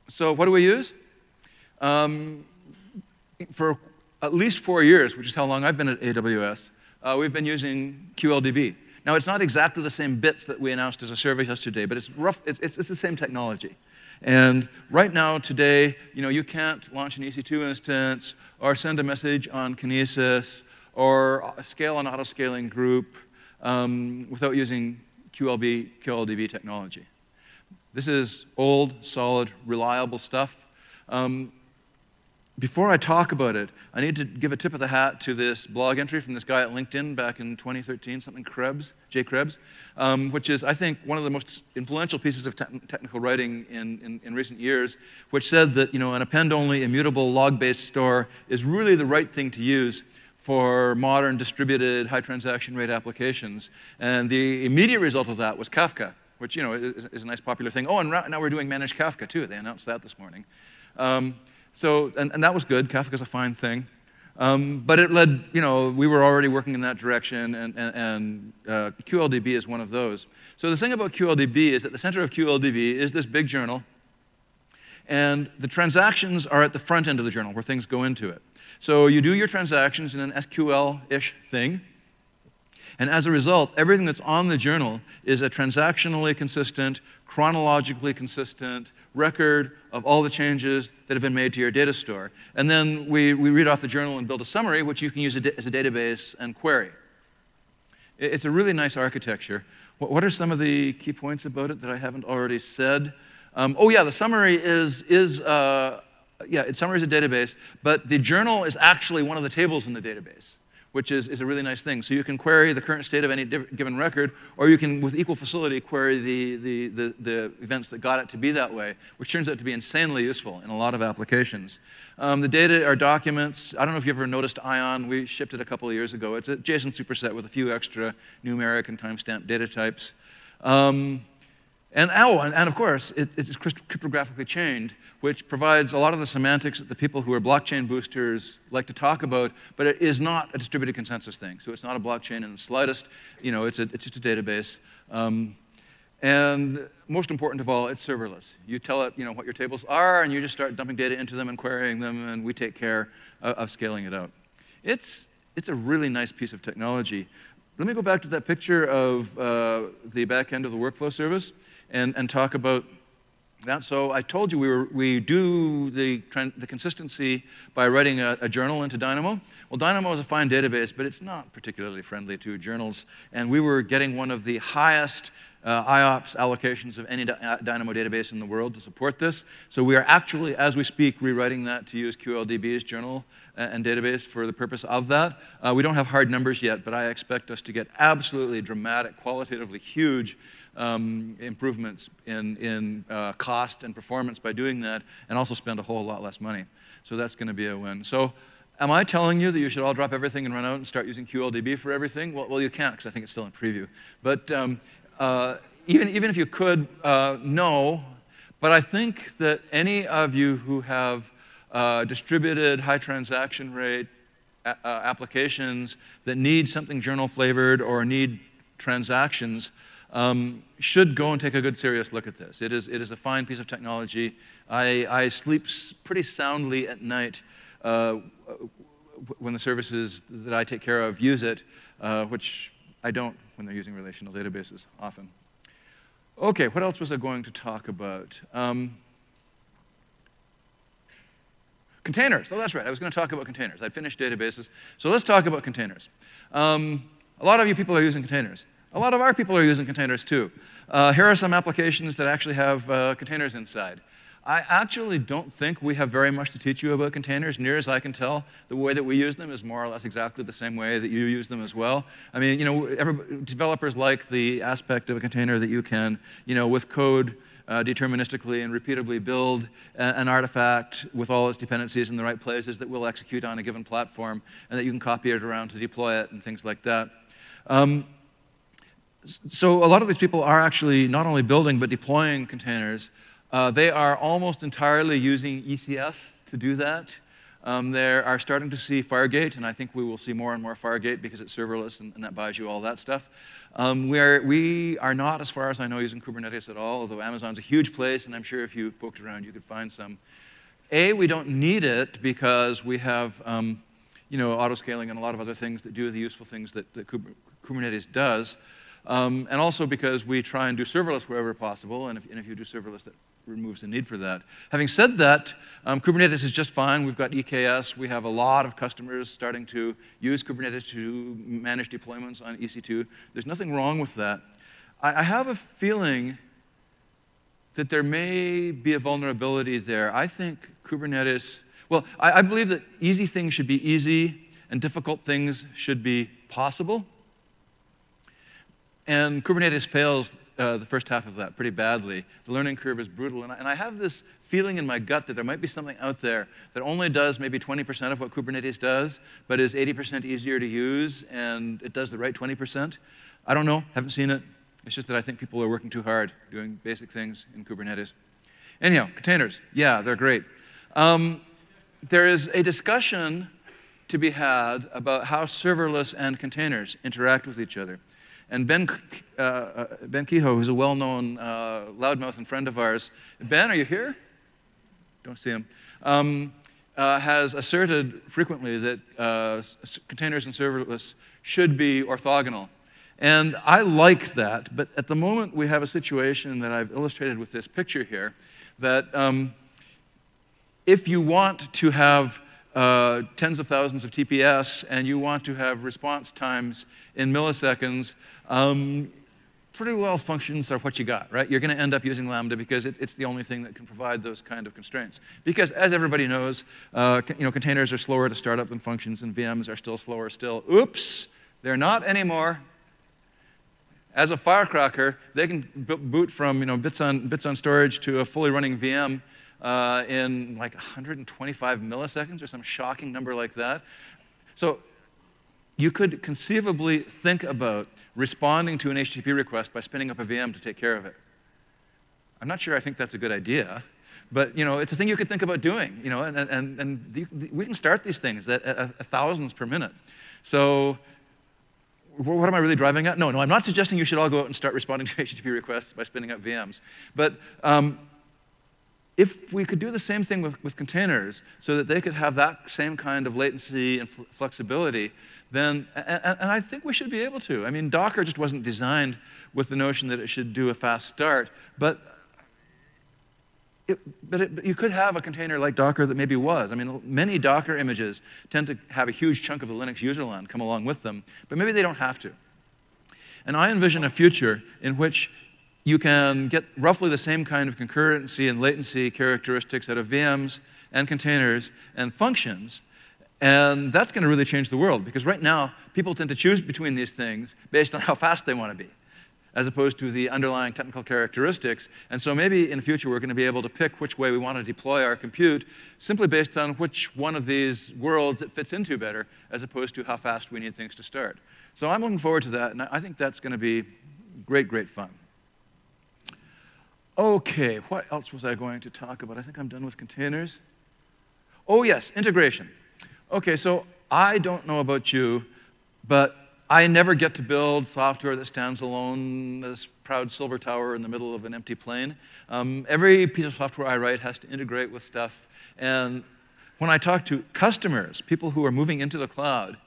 so what do we use? Um, for at least four years, which is how long I've been at AWS, uh, we've been using QLDB. Now, it's not exactly the same bits that we announced as a service yesterday, but it's, rough, it's, it's, it's the same technology. And right now, today, you know, you can't launch an EC2 instance or send a message on Kinesis or scale an auto-scaling group um, without using QLB, QLDB technology. This is old, solid, reliable stuff. Um, before I talk about it, I need to give a tip of the hat to this blog entry from this guy at LinkedIn back in 2013, something Kreps, Jay Kreps, um, which is, I think, one of the most influential pieces of te technical writing in, in, in, recent years, which said that you know, an append-only immutable log-based store is really the right thing to use for modern distributed high transaction rate applications. And the immediate result of that was Kafka which you know is, is, a nice popular thing. Oh, and now we're doing managed Kafka too. They announced that this morning. Um, so, and, and, that was good. Kafka's a fine thing. Um, but it led, you know, we were already working in that direction, and, and, and uh, QLDB is one of those. So the thing about QLDB is that the center of QLDB is this big journal, and the transactions are at the front end of the journal where things go into it. So you do your transactions in an SQL-ish thing, and as a result, everything that's on the journal is a transactionally consistent, chronologically consistent record of all the changes that have been made to your data store. And then we, we read off the journal and build a summary, which you can use as a database and query. It's a really nice architecture. What are some of the key points about it that I haven't already said? Um, oh, yeah, the summary is, is uh, yeah, it summaries a database, but the journal is actually one of the tables in the database which is, is a really nice thing. So you can query the current state of any given record, or you can, with equal facility, query the, the, the, the, events that got it to be that way, which turns out to be insanely useful in a lot of applications. Um, the data are documents. I don't know if you've ever noticed ION. We shipped it a couple of years ago. It's a JSON superset with a few extra numeric and timestamp data types. Um, And, oh, and, and of course, it, it's cryptographically chained, which provides a lot of the semantics that the people who are blockchain boosters like to talk about, but it is not a distributed consensus thing. So it's not a blockchain in the slightest. You know, it's, a, it's just a database. Um, and most important of all, it's serverless. You tell it, you know, what your tables are, and you just start dumping data into them and querying them, and we take care of, of scaling it out. It's, it's a really nice piece of technology. Let me go back to that picture of uh, the back end of the workflow service and, and talk about that. So I told you we, were, we do the, the consistency by writing a, a, journal into Dynamo. Well, Dynamo is a fine database, but it's not particularly friendly to journals. And we were getting one of the highest uh, IOPS allocations of any uh, Dynamo database in the world to support this. So we are actually, as we speak, rewriting that to use QLDB's journal uh, and database for the purpose of that. Uh, we don't have hard numbers yet, but I expect us to get absolutely dramatic, qualitatively huge um, improvements in, in uh, cost and performance by doing that, and also spend a whole lot less money. So that's going to be a win. So am I telling you that you should all drop everything and run out and start using QLDB for everything? Well, well you can't because I think it's still in preview. But um, uh, even, even if you could, uh, no. But I think that any of you who have uh, distributed high transaction rate uh, applications that need something journal flavored or need transactions um, should go and take a good serious look at this. It is, it is a fine piece of technology. I, I sleep pretty soundly at night uh, when the services that I take care of use it, uh, which I don't when they're using relational databases often. Okay, what else was I going to talk about? Um, containers. Oh, that's right. I was going to talk about containers. I'd finished databases. So let's talk about containers. Um, a lot of you people are using containers. A lot of our people are using containers too. Uh, here are some applications that actually have uh, containers inside. I actually don't think we have very much to teach you about containers. Near as I can tell, the way that we use them is more or less exactly the same way that you use them as well. I mean, you know, developers like the aspect of a container that you can, you know, with code, uh, deterministically and repeatably build a, an artifact with all its dependencies in the right places that will execute on a given platform, and that you can copy it around to deploy it and things like that. Um, so a lot of these people are actually not only building but deploying containers uh, they are almost entirely using ECS to do that. Um, they are starting to see Fargate, and I think we will see more and more Fargate because it's serverless and, and that buys you all that stuff. Um, we, are, we are not, as far as I know, using Kubernetes at all, although Amazon's a huge place, and I'm sure if you poked around, you could find some. A, we don't need it because we have um, you know, auto-scaling and a lot of other things that do the useful things that, that Kubernetes does. Um, and also because we try and do serverless wherever possible, and if, and if, you do serverless, that removes the need for that. Having said that, um, Kubernetes is just fine. We've got EKS. We have a lot of customers starting to use Kubernetes to manage deployments on EC2. There's nothing wrong with that. I, I have a feeling that there may be a vulnerability there. I think Kubernetes, well, I, I believe that easy things should be easy and difficult things should be possible. And Kubernetes fails uh, the first half of that pretty badly. The learning curve is brutal. And I, and I, have this feeling in my gut that there might be something out there that only does maybe 20% of what Kubernetes does, but is 80% easier to use, and it does the right 20%. I don't know, haven't seen it. It's just that I think people are working too hard doing basic things in Kubernetes. Anyhow, containers, yeah, they're great. Um, there is a discussion to be had about how serverless and containers interact with each other. And Ben, uh, uh, ben Kehoe, who's a well known uh, loudmouth and friend of ours, Ben, are you here? Don't see him. Um, uh, has asserted frequently that uh, containers and serverless should be orthogonal. And I like that, but at the moment we have a situation that I've illustrated with this picture here that um, if you want to have uh, tens of thousands of TPS and you want to have response times in milliseconds, um, pretty well functions are what you got, right? You're going to end up using Lambda because it, it's the only thing that can provide those kind of constraints. Because as everybody knows, uh, you know, containers are slower to start up than functions, and VMs are still slower still. Oops, they're not anymore. As a firecracker, they can boot from you know, bits, on, bits on storage to a fully running VM uh, in like 125 milliseconds or some shocking number like that. So you could conceivably think about responding to an HTTP request by spinning up a VM to take care of it. I'm not sure I think that's a good idea, but you know, it's a thing you could think about doing. You know, and, and, and the, the, we can start these things at, at, at thousands per minute. So what am I really driving at? No, no, I'm not suggesting you should all go out and start responding to [LAUGHS] HTTP requests by spinning up VMs. But um, if we could do the same thing with, with containers so that they could have that same kind of latency and fl flexibility, then, and, and, I think we should be able to. I mean, Docker just wasn't designed with the notion that it should do a fast start, but it, but, it, but, you could have a container like Docker that maybe was. I mean, many Docker images tend to have a huge chunk of the Linux userland come along with them, but maybe they don't have to. And I envision a future in which you can get roughly the same kind of concurrency and latency characteristics out of VMs and containers and functions. And that's going to really change the world because right now, people tend to choose between these things based on how fast they want to be, as opposed to the underlying technical characteristics. And so maybe in the future, we're going to be able to pick which way we want to deploy our compute simply based on which one of these worlds it fits into better, as opposed to how fast we need things to start. So I'm looking forward to that, and I think that's going to be great, great fun. Okay, what else was I going to talk about? I think I'm done with containers. Oh, yes, integration. Okay, so I don't know about you, but I never get to build software that stands alone, this proud silver tower in the middle of an empty plain. Um, every piece of software I write has to integrate with stuff. And when I talk to customers, people who are moving into the cloud,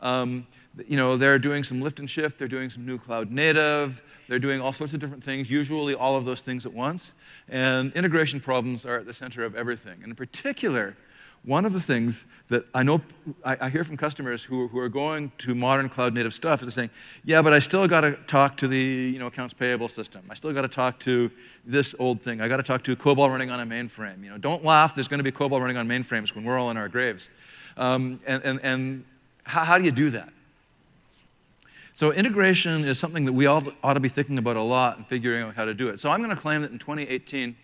um, you know, they're doing some lift and shift, they're doing some new cloud native, they're doing all sorts of different things, usually all of those things at once. And integration problems are at the center of everything. And in particular, one of the things that I know I, I hear from customers who, who, are going to modern cloud native stuff is saying, yeah, but I still got to talk to the you know, accounts payable system. I still got to talk to this old thing. I got to talk to COBOL running on a mainframe. You know, don't laugh, there's going to be COBOL running on mainframes when we're all in our graves. Um, and and, and how, how do you do that? So integration is something that we all ought to be thinking about a lot and figuring out how to do it. So I'm going to claim that in 2018,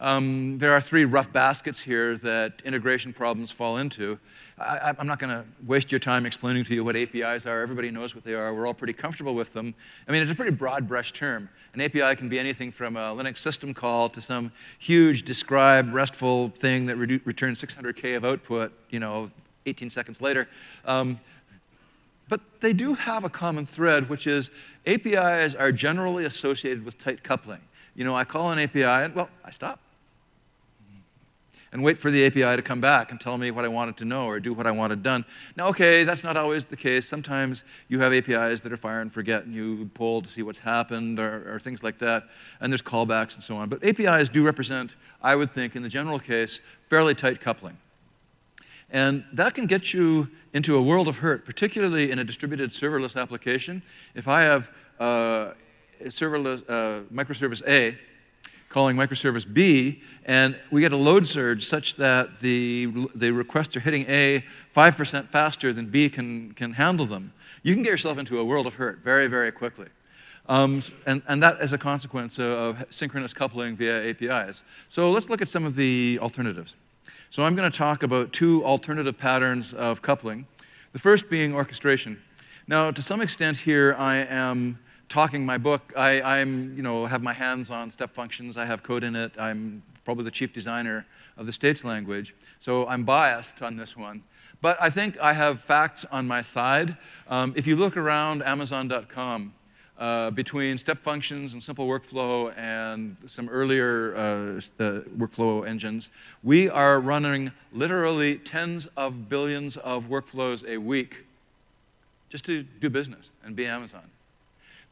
um, there are three rough baskets here that integration problems fall into. I, am not going to waste your time explaining to you what APIs are. Everybody knows what they are. We're all pretty comfortable with them. I mean, it's a pretty broad brush term. An API can be anything from a Linux system call to some huge describe RESTful thing that re returns 600K of output, you know, 18 seconds later. Um, but they do have a common thread, which is APIs are generally associated with tight coupling. You know, I call an API, and well, I stop. And wait for the API to come back and tell me what I wanted to know or do what I wanted done. Now, okay, that's not always the case. Sometimes you have APIs that are fire and forget, and you pull to see what's happened or, or things like that, and there's callbacks and so on. But APIs do represent, I would think, in the general case, fairly tight coupling. And that can get you into a world of hurt, particularly in a distributed serverless application. If I have uh, serverless uh, microservice A calling microservice B, and we get a load surge such that the, the requests are hitting A 5% faster than B can, can handle them, you can get yourself into a world of hurt very, very quickly. Um, and, and that is a consequence of synchronous coupling via APIs. So let's look at some of the alternatives. So I'm going to talk about two alternative patterns of coupling. The first being orchestration. Now, to some extent here, I am talking my book. I I'm, you know, have my hands on step functions. I have code in it. I'm probably the chief designer of the states language. So I'm biased on this one. But I think I have facts on my side. Um, if you look around Amazon.com, uh, between step functions and simple workflow and some earlier uh, uh, workflow engines, we are running literally tens of billions of workflows a week just to do business and be Amazon.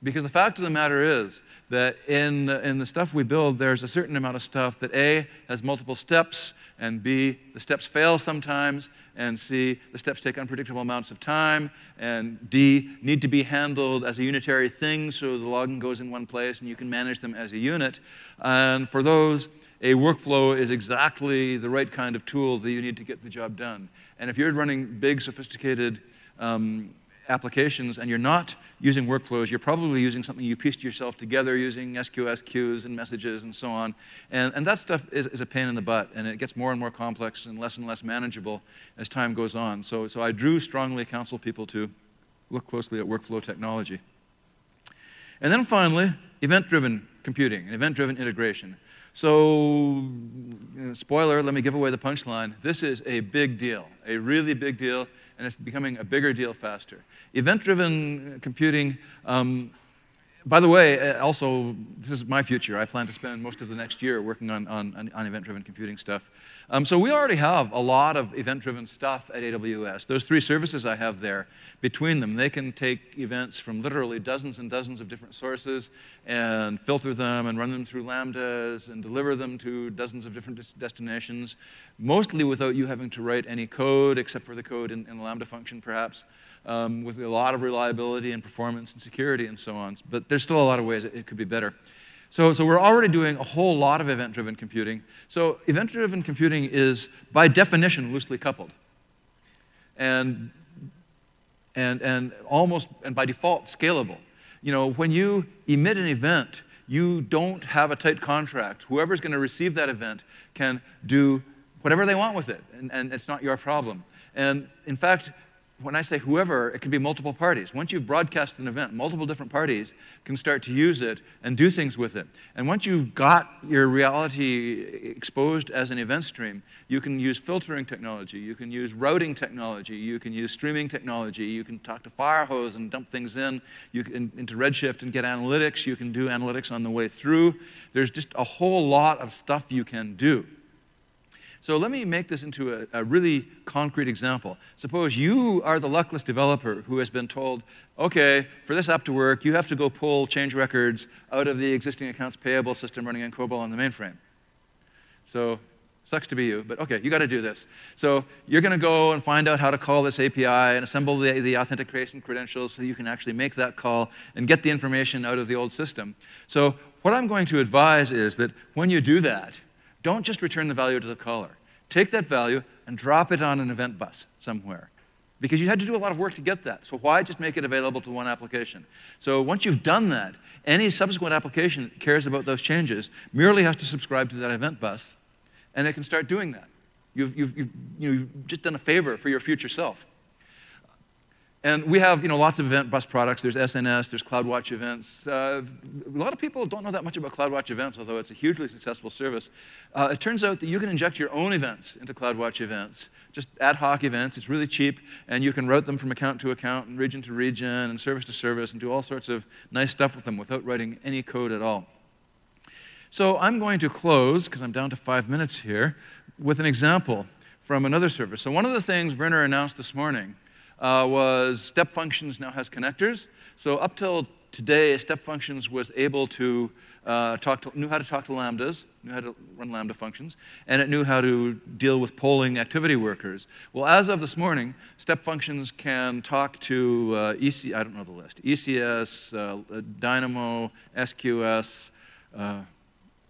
Because the fact of the matter is that in, in the stuff we build, there's a certain amount of stuff that A, has multiple steps, and B, the steps fail sometimes, and C, the steps take unpredictable amounts of time, and D, need to be handled as a unitary thing so the logging goes in one place and you can manage them as a unit. And for those, a workflow is exactly the right kind of tool that you need to get the job done. And if you're running big, sophisticated um, applications and you're not using workflows, you're probably using something you pieced yourself together using SQS queues and messages and so on. And, and that stuff is, is a pain in the butt, and it gets more and more complex and less and less manageable as time goes on. So, so I do strongly counsel people to look closely at workflow technology. And then finally, event-driven computing and event driven integration. So, spoiler, let me give away the punchline. This is a big deal, a really big deal, and it's becoming a bigger deal faster. Event driven computing um, by the way, uh, also, this is my future. I plan to spend most of the next year working on, on, on event-driven computing stuff. Um, so we already have a lot of event-driven stuff at AWS. Those three services I have there, between them, they can take events from literally dozens and dozens of different sources and filter them and run them through Lambdas and deliver them to dozens of different destinations, mostly without you having to write any code, except for the code in, in the Lambda function, perhaps um, with a lot of reliability and performance and security and so on. But there's still a lot of ways it, it could be better. So, so we're already doing a whole lot of event-driven computing. So event-driven computing is, by definition, loosely coupled. And, and, and almost, and by default, scalable. You know, when you emit an event, you don't have a tight contract. Whoever's going to receive that event can do whatever they want with it, and, and it's not your problem. And in fact, when I say whoever, it can be multiple parties. Once you've broadcast an event, multiple different parties can start to use it and do things with it. And once you've got your reality exposed as an event stream, you can use filtering technology, you can use routing technology, you can use streaming technology, you can talk to Firehose and dump things in you can, into Redshift and get analytics, you can do analytics on the way through. There's just a whole lot of stuff you can do. So let me make this into a, a, really concrete example. Suppose you are the luckless developer who has been told, okay, for this app to work, you have to go pull change records out of the existing accounts payable system running in COBOL on the mainframe. So sucks to be you, but okay, you got to do this. So you're going to go and find out how to call this API and assemble the, the authentication credentials so you can actually make that call and get the information out of the old system. So what I'm going to advise is that when you do that, don't just return the value to the caller. Take that value and drop it on an event bus somewhere. Because you had to do a lot of work to get that. So why just make it available to one application? So once you've done that, any subsequent application that cares about those changes merely has to subscribe to that event bus, and it can start doing that. You've, you've, you've, you've just done a favor for your future self. And we have you know, lots of event bus products. There's SNS, there's CloudWatch events. Uh, a lot of people don't know that much about CloudWatch events, although it's a hugely successful service. Uh, it turns out that you can inject your own events into CloudWatch events, just ad hoc events. It's really cheap, and you can route them from account to account and region to region and service to service and do all sorts of nice stuff with them without writing any code at all. So I'm going to close, because I'm down to five minutes here, with an example from another service. So one of the things Werner announced this morning uh, was step functions now has connectors. So up till today, step functions was able to uh, talk to, knew how to talk to lambdas, knew how to run lambda functions, and it knew how to deal with polling activity workers. Well, as of this morning, step functions can talk to uh, EC, I don't know the list, ECS, uh, Dynamo, SQS,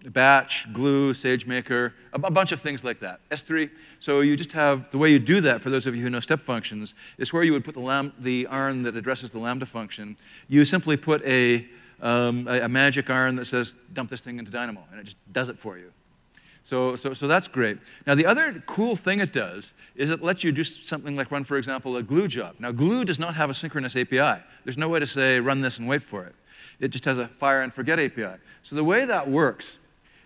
batch, glue, SageMaker, a, bunch of things like that. S3. So you just have the way you do that, for those of you who know step functions, is where you would put the, lam- the ARN that addresses the lambda function. You simply put a, um, a, a, magic ARN that says, dump this thing into Dynamo, and it just does it for you. So, so, so that's great. Now, the other cool thing it does is it lets you do something like run, for example, a glue job. Now, glue does not have a synchronous API. There's no way to say, run this and wait for it. It just has a fire and forget API. So the way that works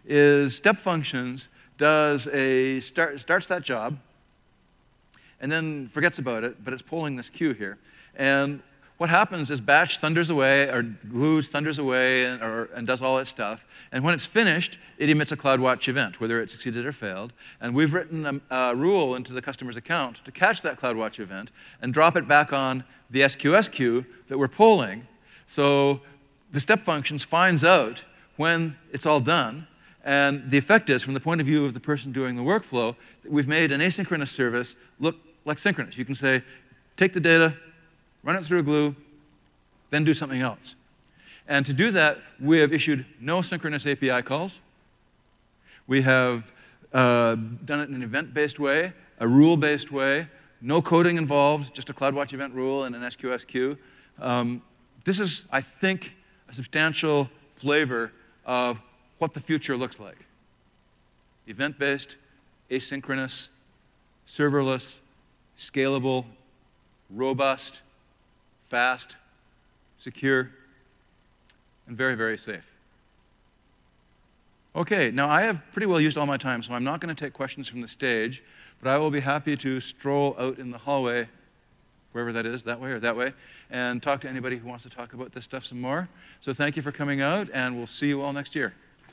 is step functions does a start, starts that job and then forgets about it, but it's pulling this queue here. And what happens is batch thunders away or glues thunders away and, or, and does all its stuff. And when it's finished, it emits a CloudWatch event, whether it succeeded or failed. And we've written a, a rule into the customer's account to catch that CloudWatch event and drop it back on the SQS queue that we're pulling. So the step functions finds out when it's all done and the effect is, from the point of view of the person doing the workflow, we've made an asynchronous service look like synchronous. You can say, take the data, run it through a glue, then do something else. And to do that, we have issued no synchronous API calls. We have uh, done it in an event-based way, a rule-based way, no coding involved, just a CloudWatch event rule and an SQS queue. Um, this is, I think, a substantial flavor of what the future looks like event based, asynchronous, serverless, scalable, robust, fast, secure, and very, very safe. Okay, now I have pretty well used all my time, so I'm not going to take questions from the stage, but I will be happy to stroll out in the hallway, wherever that is, that way or that way, and talk to anybody who wants to talk about this stuff some more. So thank you for coming out, and we'll see you all next year.